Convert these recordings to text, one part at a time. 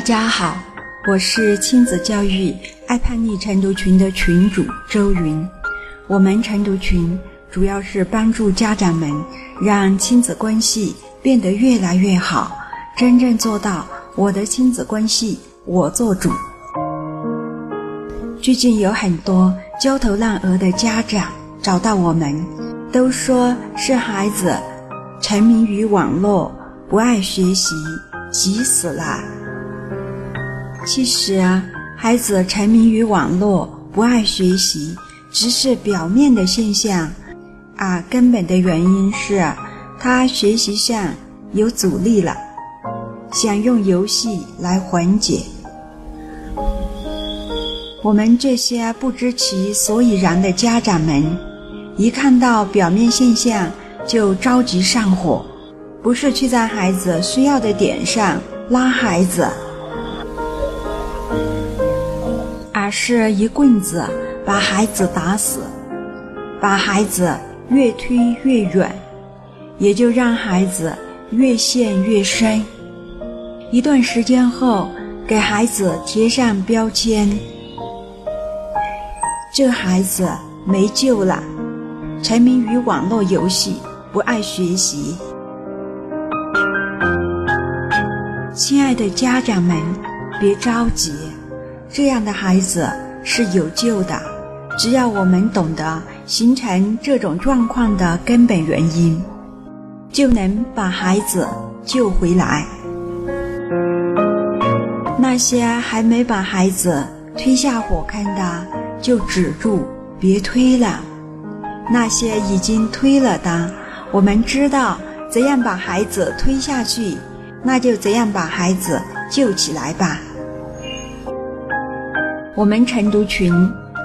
大家好，我是亲子教育爱叛逆晨读群的群主周云。我们晨读群主要是帮助家长们让亲子关系变得越来越好，真正做到我的亲子关系我做主。最近有很多焦头烂额的家长找到我们，都说是孩子沉迷于网络，不爱学习，急死了。其实啊，孩子沉迷于网络，不爱学习，只是表面的现象，啊，根本的原因是他学习上有阻力了，想用游戏来缓解。我们这些不知其所以然的家长们，一看到表面现象就着急上火，不是去在孩子需要的点上拉孩子。是一棍子把孩子打死，把孩子越推越远，也就让孩子越陷越深。一段时间后，给孩子贴上标签，这孩子没救了，沉迷于网络游戏，不爱学习。亲爱的家长们，别着急。这样的孩子是有救的，只要我们懂得形成这种状况的根本原因，就能把孩子救回来。那些还没把孩子推下火坑的，就止住，别推了；那些已经推了的，我们知道怎样把孩子推下去，那就怎样把孩子救起来吧。我们晨读群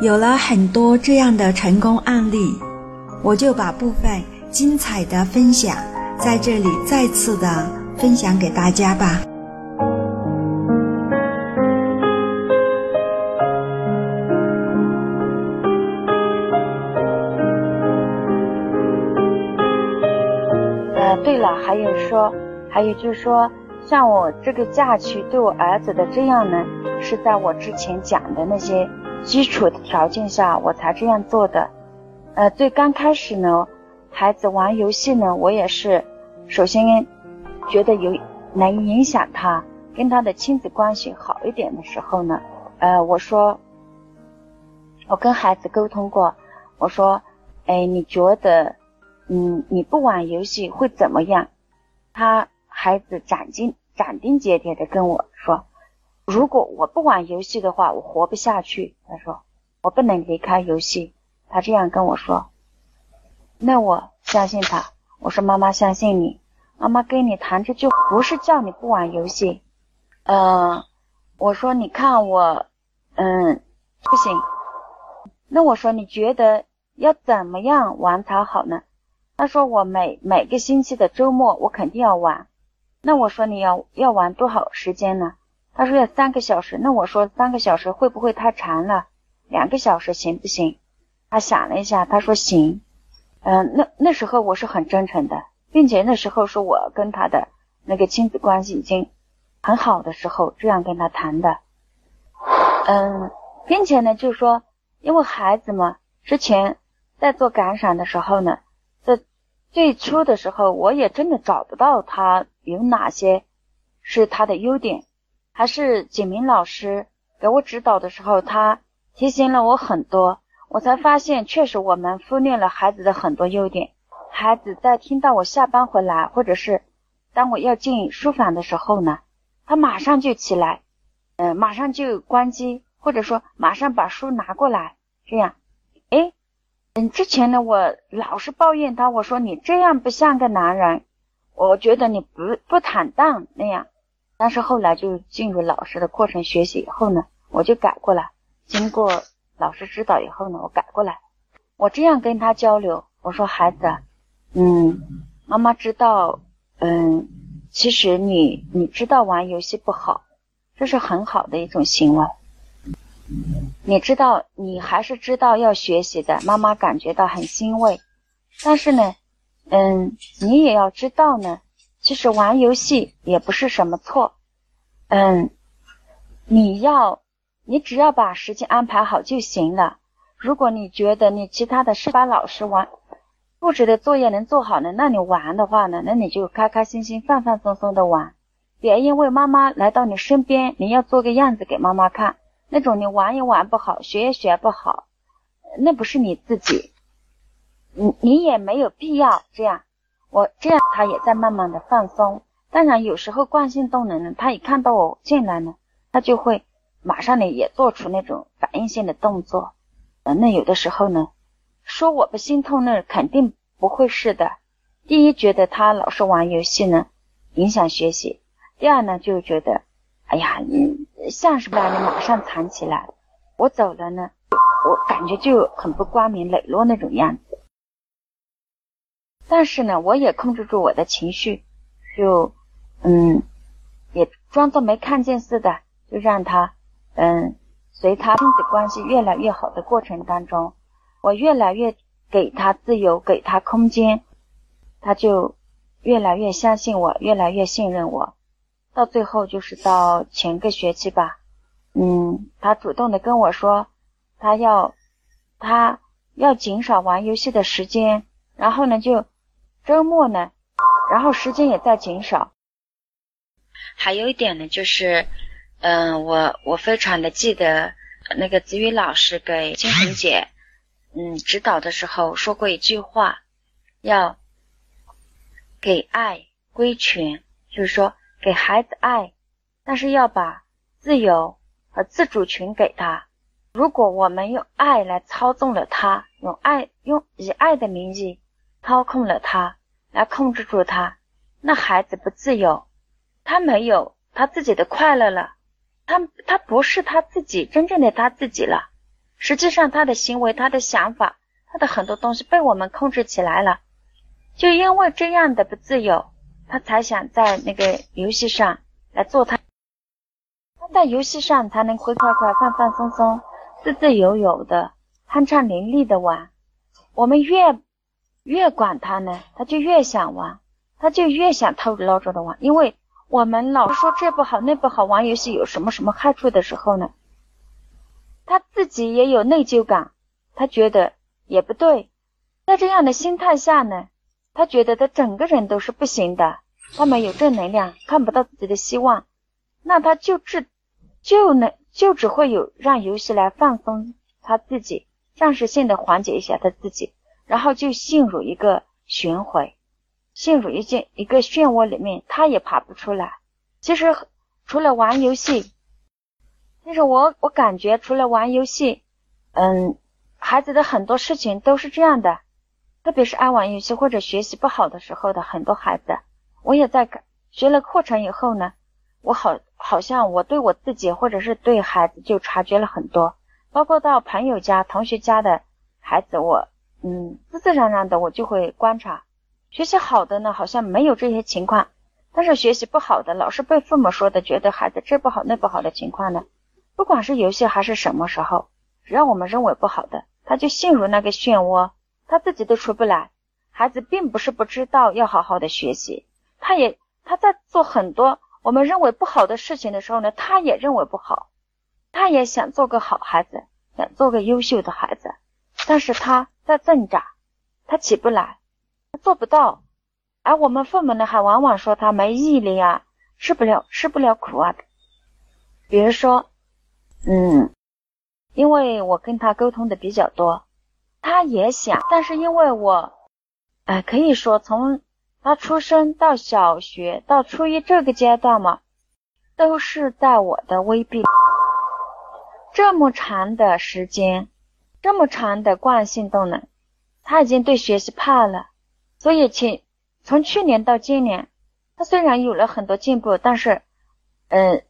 有了很多这样的成功案例，我就把部分精彩的分享在这里再次的分享给大家吧。呃，对了，还有说，还有就是说。像我这个假期对我儿子的这样呢，是在我之前讲的那些基础的条件下，我才这样做的。呃，最刚开始呢，孩子玩游戏呢，我也是首先觉得有能影响他跟他的亲子关系好一点的时候呢，呃，我说我跟孩子沟通过，我说，哎，你觉得，嗯，你不玩游戏会怎么样？他。孩子斩钉斩钉截铁的跟我说：“如果我不玩游戏的话，我活不下去。”他说：“我不能离开游戏。”他这样跟我说。那我相信他。我说：“妈妈相信你。妈妈跟你谈这就不是叫你不玩游戏。”嗯，我说：“你看我，嗯，不行。”那我说：“你觉得要怎么样玩才好呢？”他说：“我每每个星期的周末，我肯定要玩。”那我说你要要玩多少时间呢？他说要三个小时。那我说三个小时会不会太长了？两个小时行不行？他想了一下，他说行。嗯，那那时候我是很真诚的，并且那时候是我跟他的那个亲子关系已经很好的时候，这样跟他谈的。嗯，并且呢，就是说，因为孩子嘛，之前在做感赏的时候呢，在最初的时候，我也真的找不到他。有哪些是他的优点？还是景明老师给我指导的时候，他提醒了我很多，我才发现确实我们忽略了孩子的很多优点。孩子在听到我下班回来，或者是当我要进书房的时候呢，他马上就起来，嗯，马上就关机，或者说马上把书拿过来，这样。哎，嗯，之前呢，我老是抱怨他，我说你这样不像个男人。我觉得你不不坦荡那样，但是后来就进入老师的课程学习以后呢，我就改过来。经过老师指导以后呢，我改过来。我这样跟他交流，我说孩子，嗯，妈妈知道，嗯，其实你你知道玩游戏不好，这是很好的一种行为。你知道，你还是知道要学习的，妈妈感觉到很欣慰。但是呢。嗯，你也要知道呢，其实玩游戏也不是什么错。嗯，你要，你只要把时间安排好就行了。如果你觉得你其他的事把老师玩布置的作业能做好呢，那你玩的话呢，那你就开开心心、放放松松的玩。别因为妈妈来到你身边，你要做个样子给妈妈看，那种你玩也玩不好，学也学不好，那不是你自己。你你也没有必要这样。我这样，他也在慢慢的放松。当然，有时候惯性动能呢，他一看到我进来呢，他就会马上呢也做出那种反应性的动作。呃，那有的时候呢，说我不心痛，那肯定不会是的。第一，觉得他老是玩游戏呢，影响学习；第二呢，就觉得，哎呀，你像是把你马上藏起来，我走了呢，我感觉就很不光明磊落那种样子。但是呢，我也控制住我的情绪，就，嗯，也装作没看见似的，就让他，嗯，随他亲子关系越来越好的过程当中，我越来越给他自由，给他空间，他就越来越相信我，越来越信任我。到最后就是到前个学期吧，嗯，他主动的跟我说，他要，他要减少玩游戏的时间，然后呢就。周末呢，然后时间也在减少。还有一点呢，就是，嗯，我我非常的记得那个子宇老师给金红姐，嗯，指导的时候说过一句话，要给爱归权，就是说给孩子爱，但是要把自由和自主权给他。如果我们用爱来操纵了他，用爱用以爱的名义。操控了他，来控制住他，那孩子不自由，他没有他自己的快乐了，他他不是他自己真正的他自己了。实际上，他的行为、他的想法、他的很多东西被我们控制起来了。就因为这样的不自由，他才想在那个游戏上来做他。他在游戏上才能快快快、放放松松、自自由由的、酣畅淋漓的玩。我们越。越管他呢，他就越想玩，他就越想偷着捞着的玩。因为我们老说这不好那不好，玩游戏有什么什么害处的时候呢，他自己也有内疚感，他觉得也不对。在这样的心态下呢，他觉得他整个人都是不行的，他没有正能量，看不到自己的希望，那他就只就能就只会有让游戏来放松他自己，暂时性的缓解一下他自己。然后就陷入一个循环，陷入一件一个漩涡里面，他也爬不出来。其实除了玩游戏，但是我我感觉除了玩游戏，嗯，孩子的很多事情都是这样的，特别是爱玩游戏或者学习不好的时候的很多孩子，我也在学了课程以后呢，我好好像我对我自己或者是对孩子就察觉了很多，包括到朋友家、同学家的孩子，我。嗯，自自然然的我就会观察，学习好的呢，好像没有这些情况，但是学习不好的，老是被父母说的，觉得孩子这不好那不好的情况呢，不管是游戏还是什么时候，只要我们认为不好的，他就陷入那个漩涡，他自己都出不来。孩子并不是不知道要好好的学习，他也他在做很多我们认为不好的事情的时候呢，他也认为不好，他也想做个好孩子，想做个优秀的孩子，但是他。在挣扎，他起不来，他做不到，而我们父母呢，还往往说他没毅力啊，吃不了吃不了苦啊。比如说，嗯，因为我跟他沟通的比较多，他也想，但是因为我，哎，可以说从他出生到小学到初一这个阶段嘛，都是在我的威逼，这么长的时间。这么长的惯性动能，他已经对学习怕了，所以请从去年到今年，他虽然有了很多进步，但是，嗯，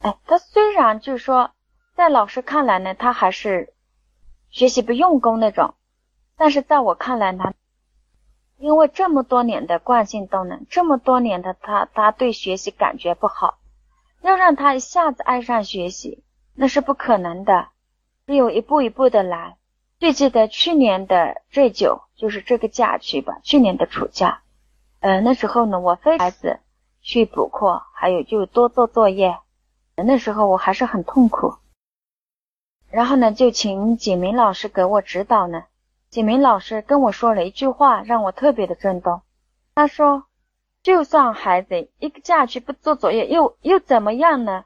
哎，他虽然就是说，在老师看来呢，他还是学习不用功那种，但是在我看来呢，因为这么多年的惯性动能，这么多年的他，他对学习感觉不好，要让他一下子爱上学习，那是不可能的。只有一步一步的来。最记得去年的这九，就是这个假期吧。去年的暑假，呃，那时候呢，我非孩子去补课，还有就多做作业。那时候我还是很痛苦。然后呢，就请景明老师给我指导呢。景明老师跟我说了一句话，让我特别的震动。他说：“就算孩子一个假期不做作业，又又怎么样呢？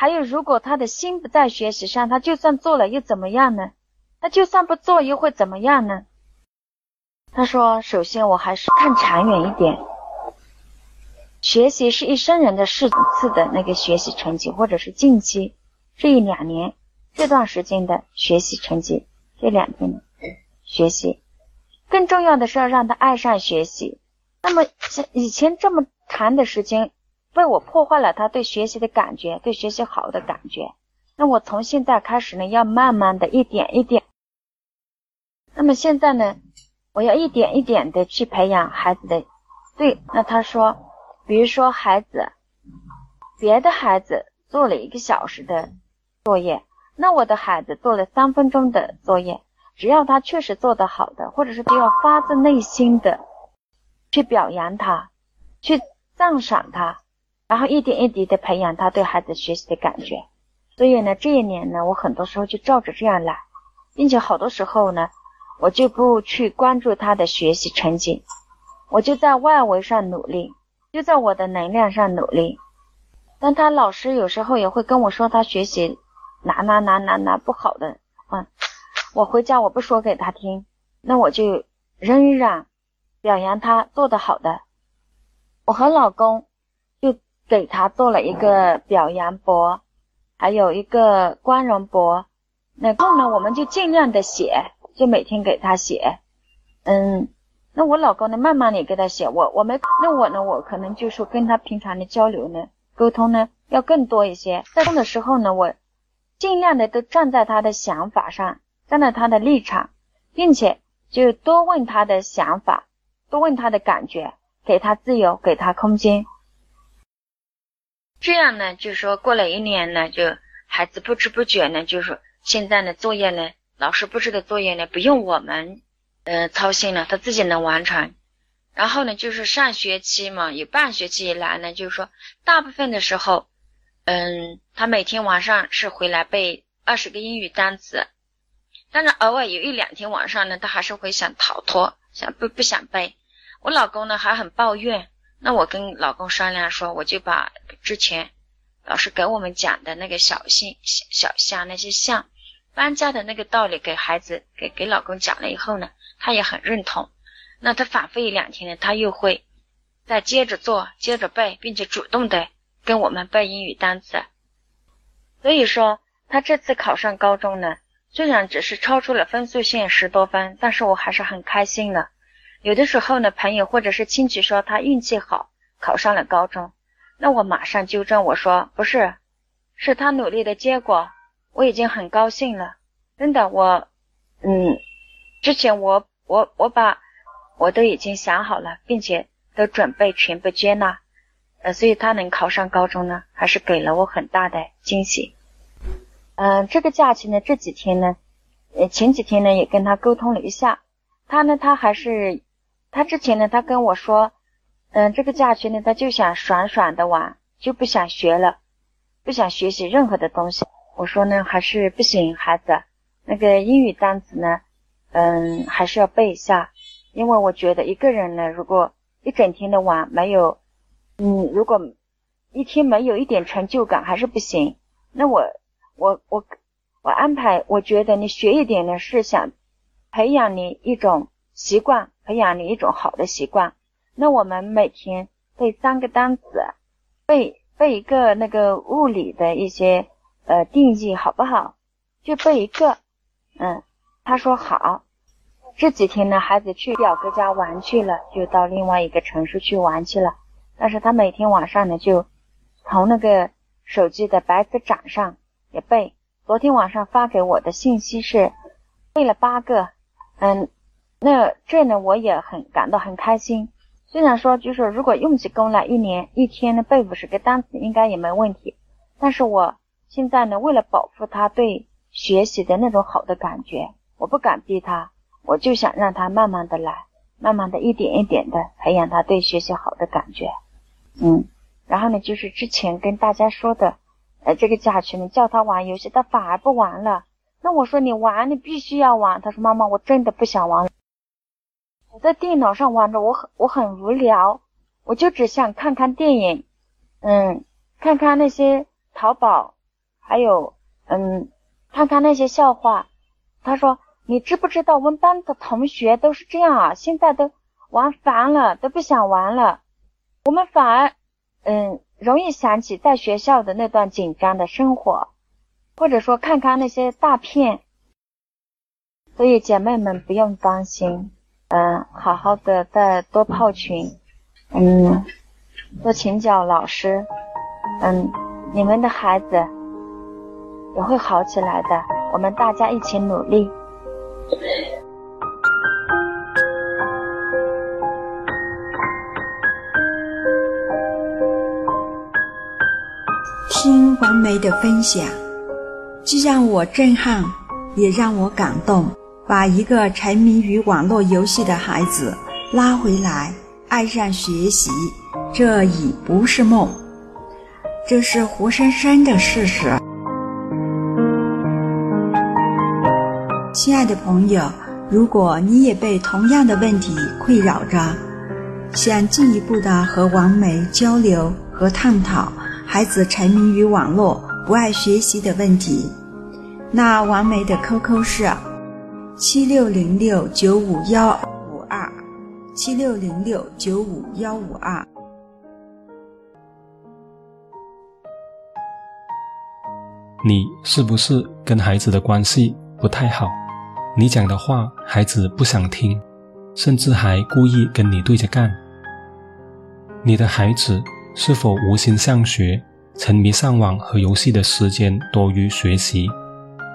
还有，如果他的心不在学习上，他就算做了又怎么样呢？他就算不做又会怎么样呢？”他说：“首先，我还是看长远一点。学习是一生人的四次的那个学习成绩，或者是近期这一两年这段时间的学习成绩，这两天的学习，更重要的是要让他爱上学习。那么，像以前这么长的时间被我破坏了他对学习的感觉，对学习好的感觉。那我从现在开始呢，要慢慢的一点一点。那么现在呢？”我要一点一点的去培养孩子的，对，那他说，比如说孩子，别的孩子做了一个小时的作业，那我的孩子做了三分钟的作业，只要他确实做得好的，或者是就要发自内心的去表扬他，去赞赏他，然后一点一滴的培养他对孩子学习的感觉。所以呢，这一年呢，我很多时候就照着这样来，并且好多时候呢。我就不去关注他的学习成绩，我就在外围上努力，就在我的能量上努力。但他老师有时候也会跟我说他学习哪哪哪哪哪不好的，嗯，我回家我不说给他听，那我就仍然表扬他做得好的。我和老公给他做了一个表扬博，还有一个光荣博。然后呢，我们就尽量的写。就每天给他写，嗯，那我老公呢，慢慢的给他写，我我们那我呢，我可能就说跟他平常的交流呢，沟通呢要更多一些。在动的时候呢，我尽量的都站在他的想法上，站在他的立场，并且就多问他的想法，多问他的感觉，给他自由，给他空间。这样呢，就说过了一年呢，就孩子不知不觉呢，就是现在的作业呢。老师布置的作业呢，不用我们呃操心了，他自己能完成。然后呢，就是上学期嘛，有半学期以来呢，就是说大部分的时候，嗯，他每天晚上是回来背二十个英语单词。当然，偶尔有一两天晚上呢，他还是会想逃脱，想不不想背。我老公呢还很抱怨，那我跟老公商量说，我就把之前老师给我们讲的那个小象小小象那些象。搬家的那个道理给孩子给给老公讲了以后呢，他也很认同。那他反复一两天呢，他又会再接着做，接着背，并且主动的跟我们背英语单词。所以说，他这次考上高中呢，虽然只是超出了分数线十多分，但是我还是很开心的。有的时候呢，朋友或者是亲戚说他运气好考上了高中，那我马上纠正我说不是，是他努力的结果。我已经很高兴了，真的，我，嗯，之前我我我把我都已经想好了，并且都准备全部接纳，呃，所以他能考上高中呢，还是给了我很大的惊喜。嗯，这个假期呢，这几天呢，呃，前几天呢也跟他沟通了一下，他呢他还是，他之前呢他跟我说，嗯，这个假期呢他就想爽爽的玩，就不想学了，不想学习任何的东西。我说呢，还是不行，孩子，那个英语单词呢，嗯，还是要背一下，因为我觉得一个人呢，如果一整天的玩，没有，嗯，如果一天没有一点成就感，还是不行。那我，我，我，我安排，我觉得你学一点呢，是想培养你一种习惯，培养你一种好的习惯。那我们每天背三个单词，背背一个那个物理的一些。呃，定义好不好？就背一个，嗯，他说好。这几天呢，孩子去表哥家玩去了，就到另外一个城市去玩去了。但是他每天晚上呢，就从那个手机的白纸掌上也背。昨天晚上发给我的信息是背了八个，嗯，那这呢，我也很感到很开心。虽然说就是如果用起功来，一年一天呢背五十个单词应该也没问题，但是我。现在呢，为了保护他对学习的那种好的感觉，我不敢逼他，我就想让他慢慢的来，慢慢的一点一点的培养他对学习好的感觉。嗯，然后呢，就是之前跟大家说的，呃，这个假期呢，叫他玩游戏，他反而不玩了。那我说你玩，你必须要玩。他说妈妈，我真的不想玩。我在电脑上玩着，我很我很无聊，我就只想看看电影，嗯，看看那些淘宝，还有嗯，看看那些笑话。他说你知不知道我们班的同学都是这样啊？现在都玩烦了，都不想玩了。我们反而。嗯，容易想起在学校的那段紧张的生活，或者说看看那些大片。所以姐妹们不用担心，嗯，好好的再多泡群，嗯，多请教老师，嗯，你们的孩子也会好起来的。我们大家一起努力。听王梅的分享，既让我震撼，也让我感动。把一个沉迷于网络游戏的孩子拉回来，爱上学习，这已不是梦，这是活生生的事实。亲爱的朋友，如果你也被同样的问题困扰着，想进一步的和王梅交流和探讨。孩子沉迷于网络、不爱学习的问题，那王梅的 QQ 是七六零六九五幺五二，七六零六九五幺五二。你是不是跟孩子的关系不太好？你讲的话孩子不想听，甚至还故意跟你对着干？你的孩子？是否无心上学，沉迷上网和游戏的时间多于学习，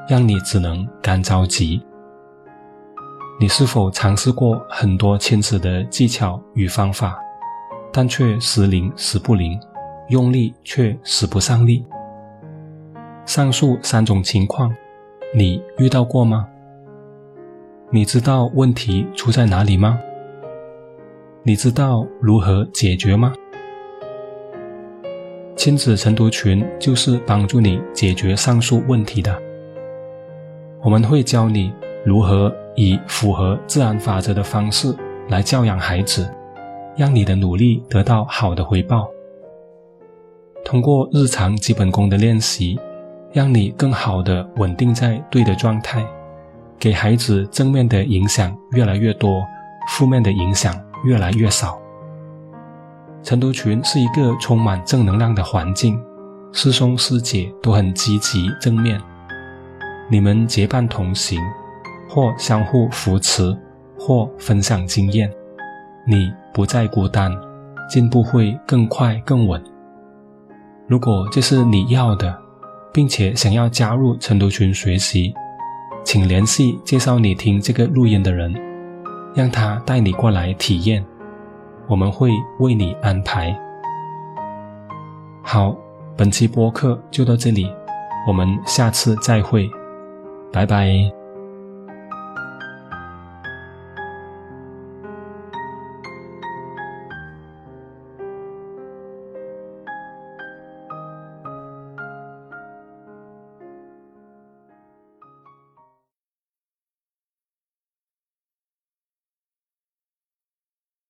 让你只能干着急？你是否尝试过很多亲子的技巧与方法，但却时灵时不灵，用力却使不上力？上述三种情况，你遇到过吗？你知道问题出在哪里吗？你知道如何解决吗？亲子晨读群就是帮助你解决上述问题的。我们会教你如何以符合自然法则的方式来教养孩子，让你的努力得到好的回报。通过日常基本功的练习，让你更好的稳定在对的状态，给孩子正面的影响越来越多，负面的影响越来越少。晨读群是一个充满正能量的环境，师兄师姐都很积极正面，你们结伴同行，或相互扶持，或分享经验，你不再孤单，进步会更快更稳。如果这是你要的，并且想要加入晨读群学习，请联系介绍你听这个录音的人，让他带你过来体验。我们会为你安排。好，本期播客就到这里，我们下次再会，拜拜。